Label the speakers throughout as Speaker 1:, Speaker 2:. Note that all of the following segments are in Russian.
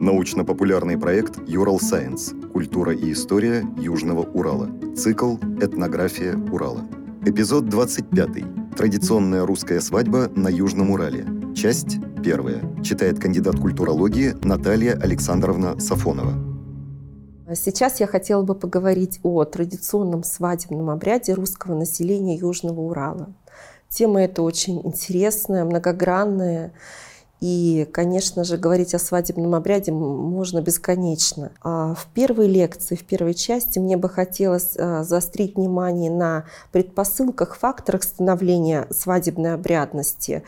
Speaker 1: Научно-популярный проект «Юрал Сайенс. Культура и история Южного Урала». Цикл «Этнография Урала». Эпизод 25. Традиционная русская свадьба на Южном Урале. Часть первая. Читает кандидат культурологии Наталья Александровна Сафонова.
Speaker 2: Сейчас я хотела бы поговорить о традиционном свадебном обряде русского населения Южного Урала. Тема эта очень интересная, многогранная и, конечно же, говорить о свадебном обряде можно бесконечно. А в первой лекции, в первой части мне бы хотелось а, заострить внимание на предпосылках, факторах становления свадебной обрядности,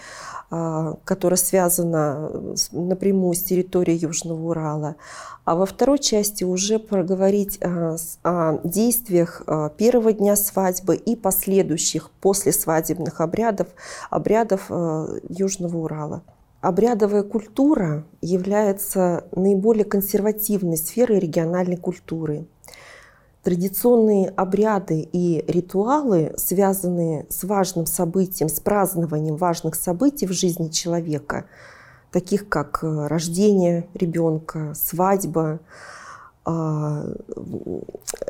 Speaker 2: а, которая связана напрямую с территорией Южного Урала. А во второй части уже проговорить о действиях первого дня свадьбы и последующих послесвадебных обрядов, обрядов Южного Урала. Обрядовая культура является наиболее консервативной сферой региональной культуры. Традиционные обряды и ритуалы, связанные с важным событием, с празднованием важных событий в жизни человека, таких как э, рождение ребенка, свадьба, а,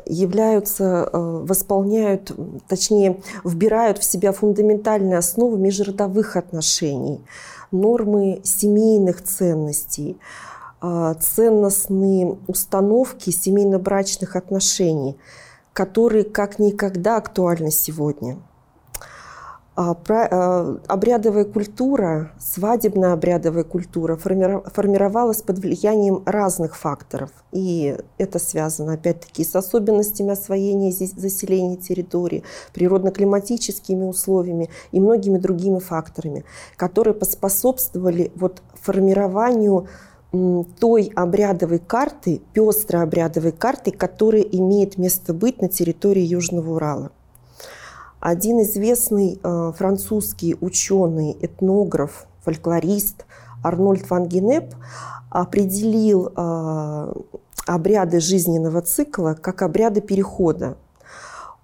Speaker 2: являются, э, восполняют, точнее, вбирают в себя фундаментальные основы межродовых отношений – нормы семейных ценностей, а, ценностные установки семейно-брачных отношений, которые как никогда актуальны сегодня – обрядовая культура, свадебная обрядовая культура формировалась под влиянием разных факторов. И это связано, опять-таки, с особенностями освоения заселения территории, природно-климатическими условиями и многими другими факторами, которые поспособствовали вот формированию той обрядовой карты, пестрой обрядовой карты, которая имеет место быть на территории Южного Урала. Один известный э, французский ученый, этнограф, фольклорист Арнольд ван Генеп определил э, обряды жизненного цикла как обряды перехода.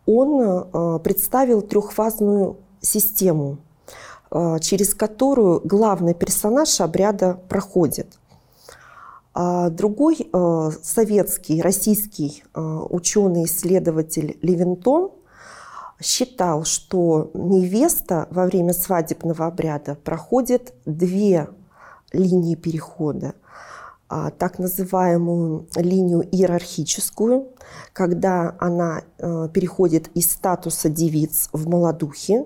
Speaker 2: Он э, представил трехфазную систему, через которую главный персонаж обряда проходит. А другой советский, российский ученый-исследователь Левинтон считал, что невеста во время свадебного обряда проходит две линии перехода. А, так называемую линию иерархическую, когда она э, переходит из статуса девиц в молодухи,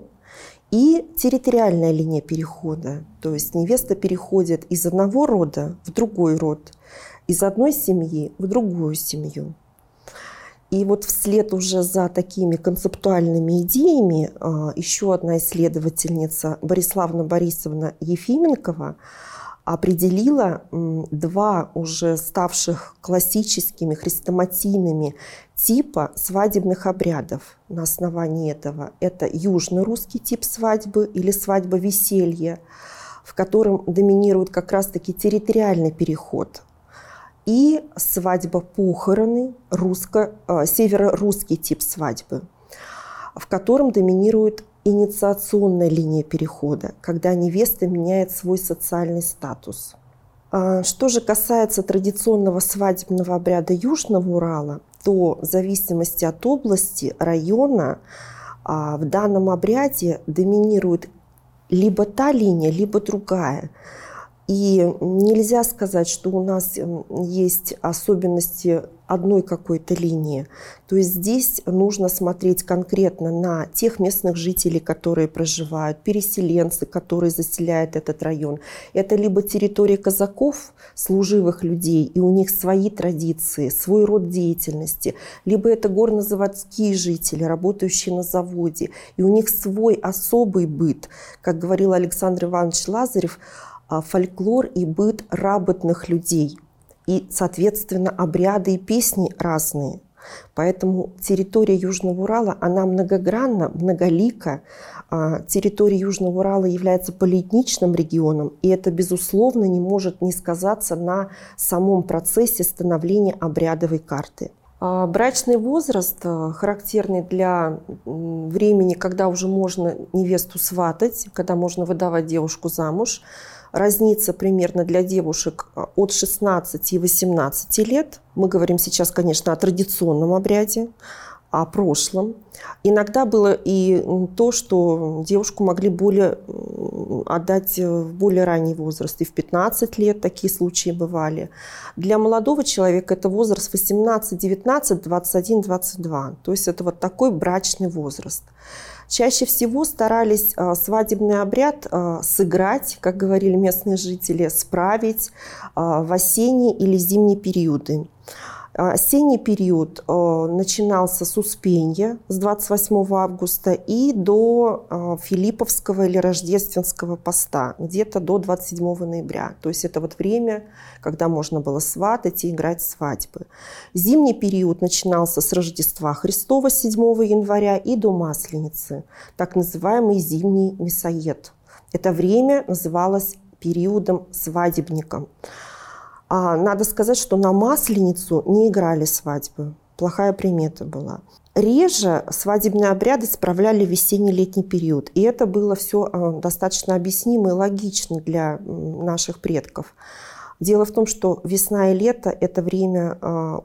Speaker 2: и территориальная линия перехода, то есть невеста переходит из одного рода в другой род, из одной семьи в другую семью. И вот вслед уже за такими концептуальными идеями а, еще одна исследовательница Бориславна Борисовна Ефименкова определила два уже ставших классическими хрестоматийными типа свадебных обрядов на основании этого. Это южный русский тип свадьбы или свадьба веселья, в котором доминирует как раз-таки территориальный переход и свадьба-похороны, русско, э, северо-русский тип свадьбы, в котором доминирует инициационная линия перехода, когда невеста меняет свой социальный статус. А, что же касается традиционного свадебного обряда Южного Урала, то в зависимости от области, района, а, в данном обряде доминирует либо та линия, либо другая. И нельзя сказать, что у нас есть особенности одной какой-то линии. То есть здесь нужно смотреть конкретно на тех местных жителей, которые проживают, переселенцы, которые заселяют этот район. Это либо территория казаков, служивых людей, и у них свои традиции, свой род деятельности, либо это горнозаводские жители, работающие на заводе, и у них свой особый быт. Как говорил Александр Иванович Лазарев, фольклор и быт работных людей. И, соответственно, обряды и песни разные. Поэтому территория Южного Урала, она многогранна, многолика. А, территория Южного Урала является полиэтничным регионом, и это, безусловно, не может не сказаться на самом процессе становления обрядовой карты. А, брачный возраст, характерный для времени, когда уже можно невесту сватать, когда можно выдавать девушку замуж, разнится примерно для девушек а, от 16 и 18 лет. Мы говорим сейчас, конечно, о традиционном обряде, о прошлом. Иногда было и то, что девушку могли более отдать в более ранний возраст. И в 15 лет такие случаи бывали. Для молодого человека это возраст 18, 19, 21, 22. То есть это вот такой брачный возраст. Чаще всего старались а, свадебный обряд а, сыграть, как говорили местные жители, справить а, в осенние или зимние периоды. Осенний период э, начинался с Успенья с 28 августа и до э, Филипповского или Рождественского поста, где-то до 27 ноября. То есть это вот время, когда можно было сватать и играть свадьбы. Зимний период начинался с Рождества Христова 7 января и до Масленицы, так называемый зимний мясоед. Это время называлось периодом свадебником. А надо сказать, что на Масленицу не играли свадьбы. Плохая примета была. Реже свадебные обряды справляли весенне-летний период. И это было все а, достаточно объяснимо и логично для наших предков. Дело в том, что весна и лето – это время а,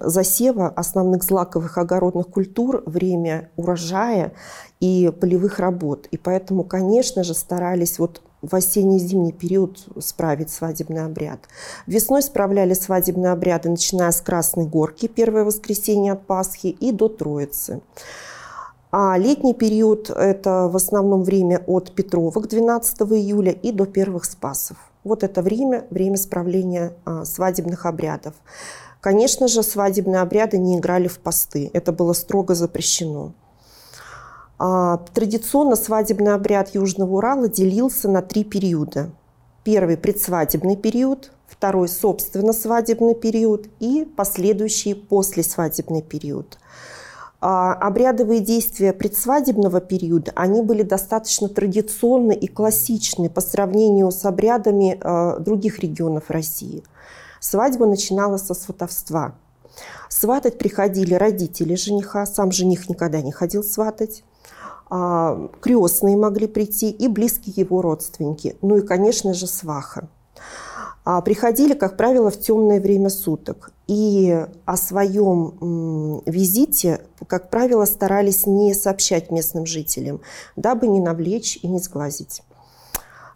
Speaker 2: засева основных злаковых огородных культур, время урожая и полевых работ. И поэтому, конечно же, старались вот в осенне-зимний период справить свадебный обряд. Весной справляли свадебные обряды, начиная с Красной Горки, первое воскресенье от Пасхи, и до Троицы. А летний период – это в основном время от Петровок 12 июля и до первых Спасов. Вот это время, время справления а, свадебных обрядов. Конечно же, свадебные обряды не играли в посты. Это было строго запрещено. А, традиционно свадебный обряд Южного Урала делился на три периода. Первый – предсвадебный период, второй – собственно свадебный период и последующий послесвадебный период. А, обрядовые действия предсвадебного периода, они были достаточно традиционны и классичны по сравнению с обрядами а, других регионов России. Свадьба начиналась со сватовства. Сватать приходили родители жениха, сам жених никогда не ходил сватать. А, крестные могли прийти и близкие его родственники, ну и, конечно же, сваха. А, приходили, как правило, в темное время суток. И о своем визите, как правило, старались не сообщать местным жителям, дабы не навлечь и не сглазить,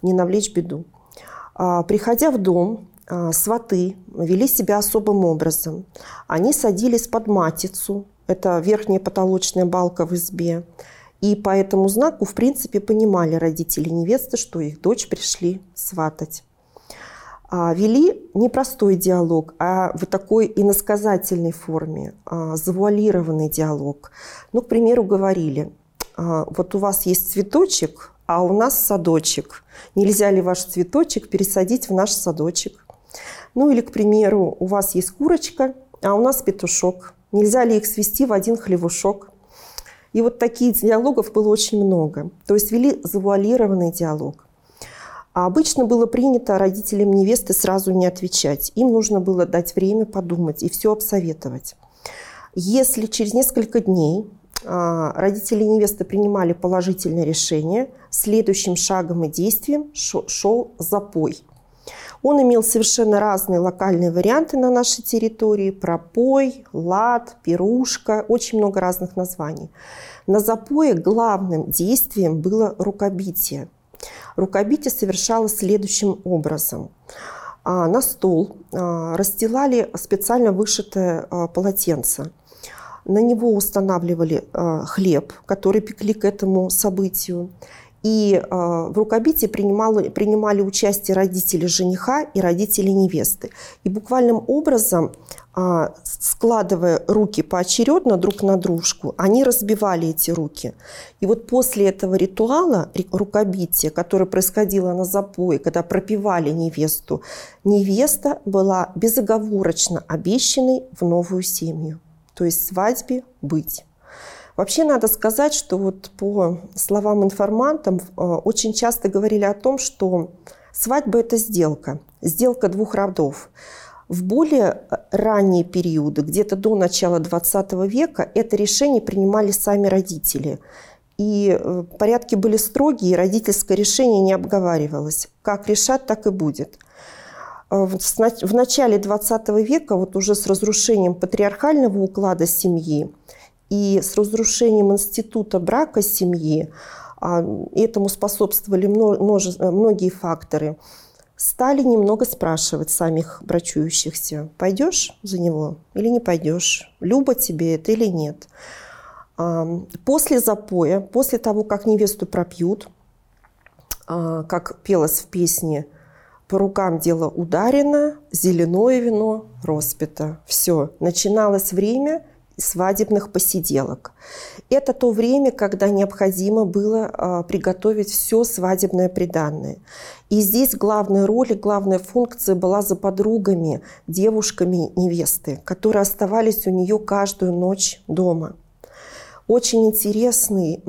Speaker 2: не навлечь беду. А, приходя в дом, сваты вели себя особым образом. Они садились под матицу, это верхняя потолочная балка в избе, и по этому знаку, в принципе, понимали родители невесты, что их дочь пришли сватать. А, вели не простой диалог, а в такой иносказательной форме, а, завуалированный диалог. Ну, к примеру, говорили, а, вот у вас есть цветочек, а у нас садочек. Нельзя ли ваш цветочек пересадить в наш садочек? Ну или, к примеру, у вас есть курочка, а у нас петушок. Нельзя ли их свести в один хлевушок? И вот таких диалогов было очень много. То есть вели завуалированный диалог. А обычно было принято родителям невесты сразу не отвечать. Им нужно было дать время подумать и все обсоветовать. Если через несколько дней а, родители невесты принимали положительное решение, следующим шагом и действием шел запой. Он имел совершенно разные локальные варианты на нашей территории. Пропой, лад, пирушка, очень много разных названий. На запое главным действием было рукобитие. Рукобитие совершалось следующим образом. А, на стол а, расстилали специально вышитое а, полотенце. На него устанавливали хлеб, который пекли к этому событию. И э, в рукобитии принимали, принимали участие родители жениха и родители невесты. И буквальным образом, э, складывая руки поочередно друг на дружку, они разбивали эти руки. И вот после этого ритуала рукобития, которое происходило на запое, когда пропивали невесту, невеста была безоговорочно обещанной в новую семью. То есть свадьбе быть. Вообще надо сказать, что вот по словам информантам э, очень часто говорили о том, что свадьба – это сделка, сделка двух родов. В более ранние периоды, где-то до начала 20 века, это решение принимали сами родители. И э, порядки были строгие, и родительское решение не обговаривалось. Как решат, так и будет. Э, в начале 20 века, вот уже с разрушением патриархального уклада семьи и с разрушением института брака семьи, а, этому способствовали многие факторы, стали немного спрашивать самих брачующихся, пойдешь за него или не пойдешь, люба тебе это или нет. После запоя, после того, как невесту пропьют, а, как пелось в песне «По рукам дело ударено, зеленое вино роспито». Все, начиналось время свадебных посиделок. Это то время, когда необходимо было а, приготовить все свадебное приданное. И здесь главная роль и главная функция была за подругами, девушками невесты, которые оставались у нее каждую ночь дома. Очень интересный,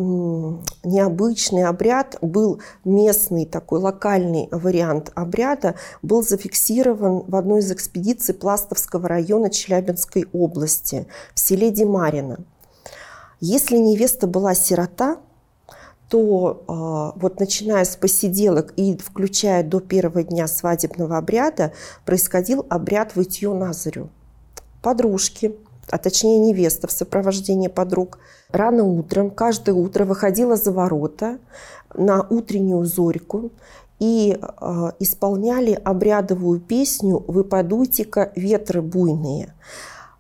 Speaker 2: необычный обряд был местный такой локальный вариант обряда, был зафиксирован в одной из экспедиций Пластовского района Челябинской области в селе Демарина. Если невеста была сирота, то э, вот начиная с посиделок и включая до первого дня свадебного обряда, происходил обряд вытье на зарю. Подружки, а точнее невеста в сопровождении подруг, рано утром, каждое утро выходила за ворота на утреннюю зорьку и э, исполняли обрядовую песню «Вы подуйте-ка ветры буйные».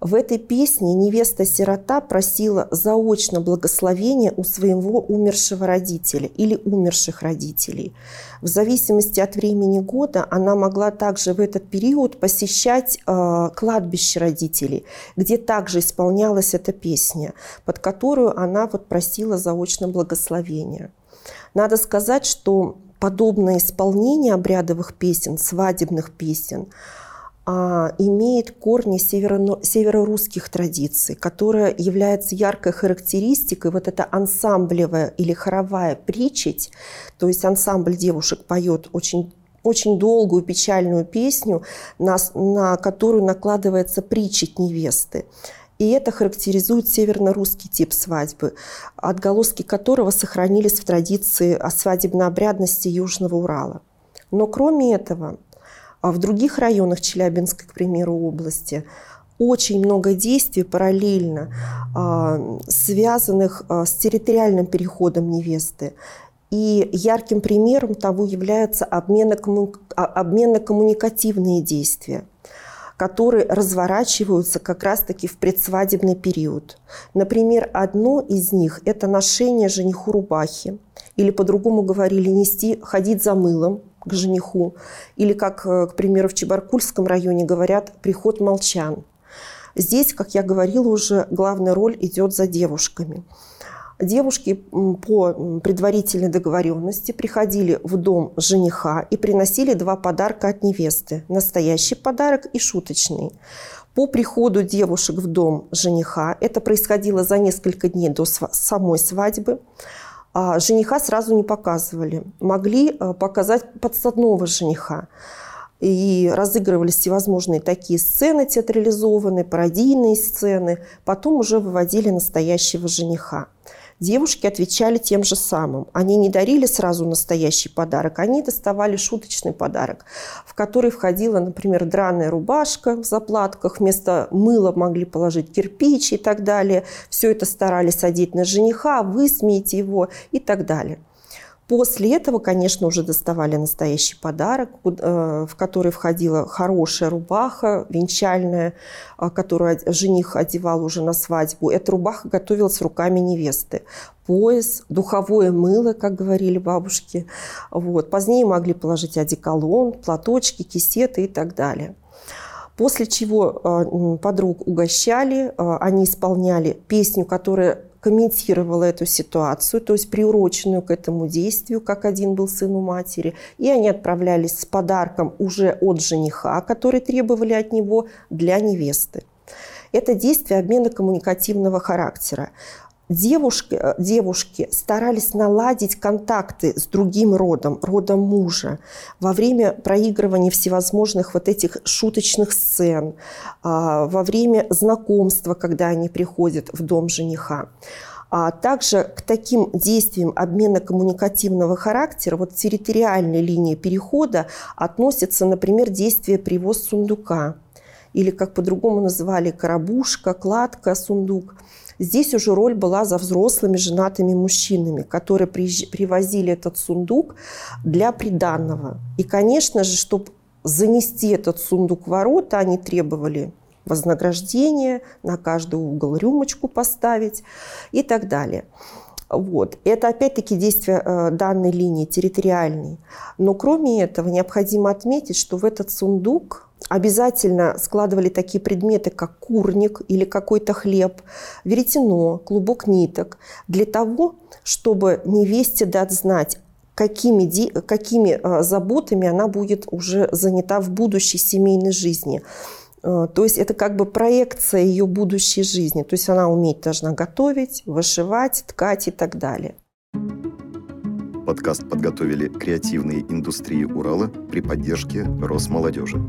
Speaker 2: В этой песне невеста-сирота просила заочно благословения у своего умершего родителя или умерших родителей. В зависимости от времени года она могла также в этот период посещать э, кладбище родителей, где также исполнялась эта песня, под которую она вот просила заочно благословения. Надо сказать, что подобное исполнение обрядовых песен, свадебных песен – имеет корни северо- северорусских традиций, которая является яркой характеристикой, вот эта ансамблевая или хоровая притчить, то есть ансамбль девушек поет очень очень долгую печальную песню, на, на которую накладывается притчить невесты. И это характеризует северно-русский тип свадьбы, отголоски которого сохранились в традиции о свадебной обрядности Южного Урала. Но кроме этого, а в других районах Челябинской, к примеру, области очень много действий параллельно, а, связанных а, с территориальным переходом невесты. И ярким примером того являются обменно-коммуникативные действия которые разворачиваются как раз-таки в предсвадебный период. Например, одно из них – это ношение жениху рубахи, или по-другому говорили нести, ходить за мылом, к жениху. Или, как, э, к примеру, в Чебаркульском районе говорят, приход молчан. Здесь, как я говорила уже, главная роль идет за девушками. Девушки по предварительной договоренности приходили в дом жениха и приносили два подарка от невесты. Настоящий подарок и шуточный. По приходу девушек в дом жениха, это происходило за несколько дней до самой свадьбы, а жениха сразу не показывали. Могли э, показать подсадного жениха. И разыгрывались всевозможные такие сцены театрализованные, пародийные сцены. Потом уже выводили настоящего жениха девушки отвечали тем же самым. Они не дарили сразу настоящий подарок, они доставали шуточный подарок, в который входила, например, драная рубашка в заплатках, вместо мыла могли положить кирпич и так далее. Все это старались одеть на жениха, высмеять его и так далее. После этого, конечно, уже доставали настоящий подарок, э, в который входила хорошая рубаха венчальная, э, которую жених одевал уже на свадьбу. Эта рубаха готовилась руками невесты. Пояс, духовое мыло, как говорили бабушки. Вот. Позднее могли положить одеколон, платочки, кисеты и так далее. После чего э, подруг угощали, они исполняли песню, которая комментировала эту ситуацию, то есть приуроченную к этому действию, как один был сын у матери, и они отправлялись с подарком уже от жениха, который требовали от него для невесты. Это действие обмена коммуникативного характера девушки, э, девушки старались наладить контакты с другим родом, родом мужа, во время проигрывания всевозможных вот этих шуточных сцен, а, во время знакомства, когда они приходят в дом жениха. А также к таким действиям обмена коммуникативного характера, вот территориальной линии перехода, относятся, например, действие привоз сундука или, как по-другому называли, коробушка, кладка, сундук. Здесь уже роль была за взрослыми женатыми мужчинами, которые привозили этот сундук для приданного. И, конечно же, чтобы занести этот сундук в ворота, они требовали вознаграждение, на каждый угол рюмочку поставить и так далее. Вот. Это опять-таки действие э, данной линии территориальной. Но кроме этого необходимо отметить, что в этот сундук обязательно складывали такие предметы, как курник или какой-то хлеб, веретено, клубок ниток, для того, чтобы невесте дать знать, какими, какими э, заботами она будет уже занята в будущей семейной жизни. Э, то есть это как бы проекция ее будущей жизни. То есть она уметь должна готовить, вышивать, ткать и так далее.
Speaker 1: Подкаст подготовили креативные индустрии Урала при поддержке Росмолодежи.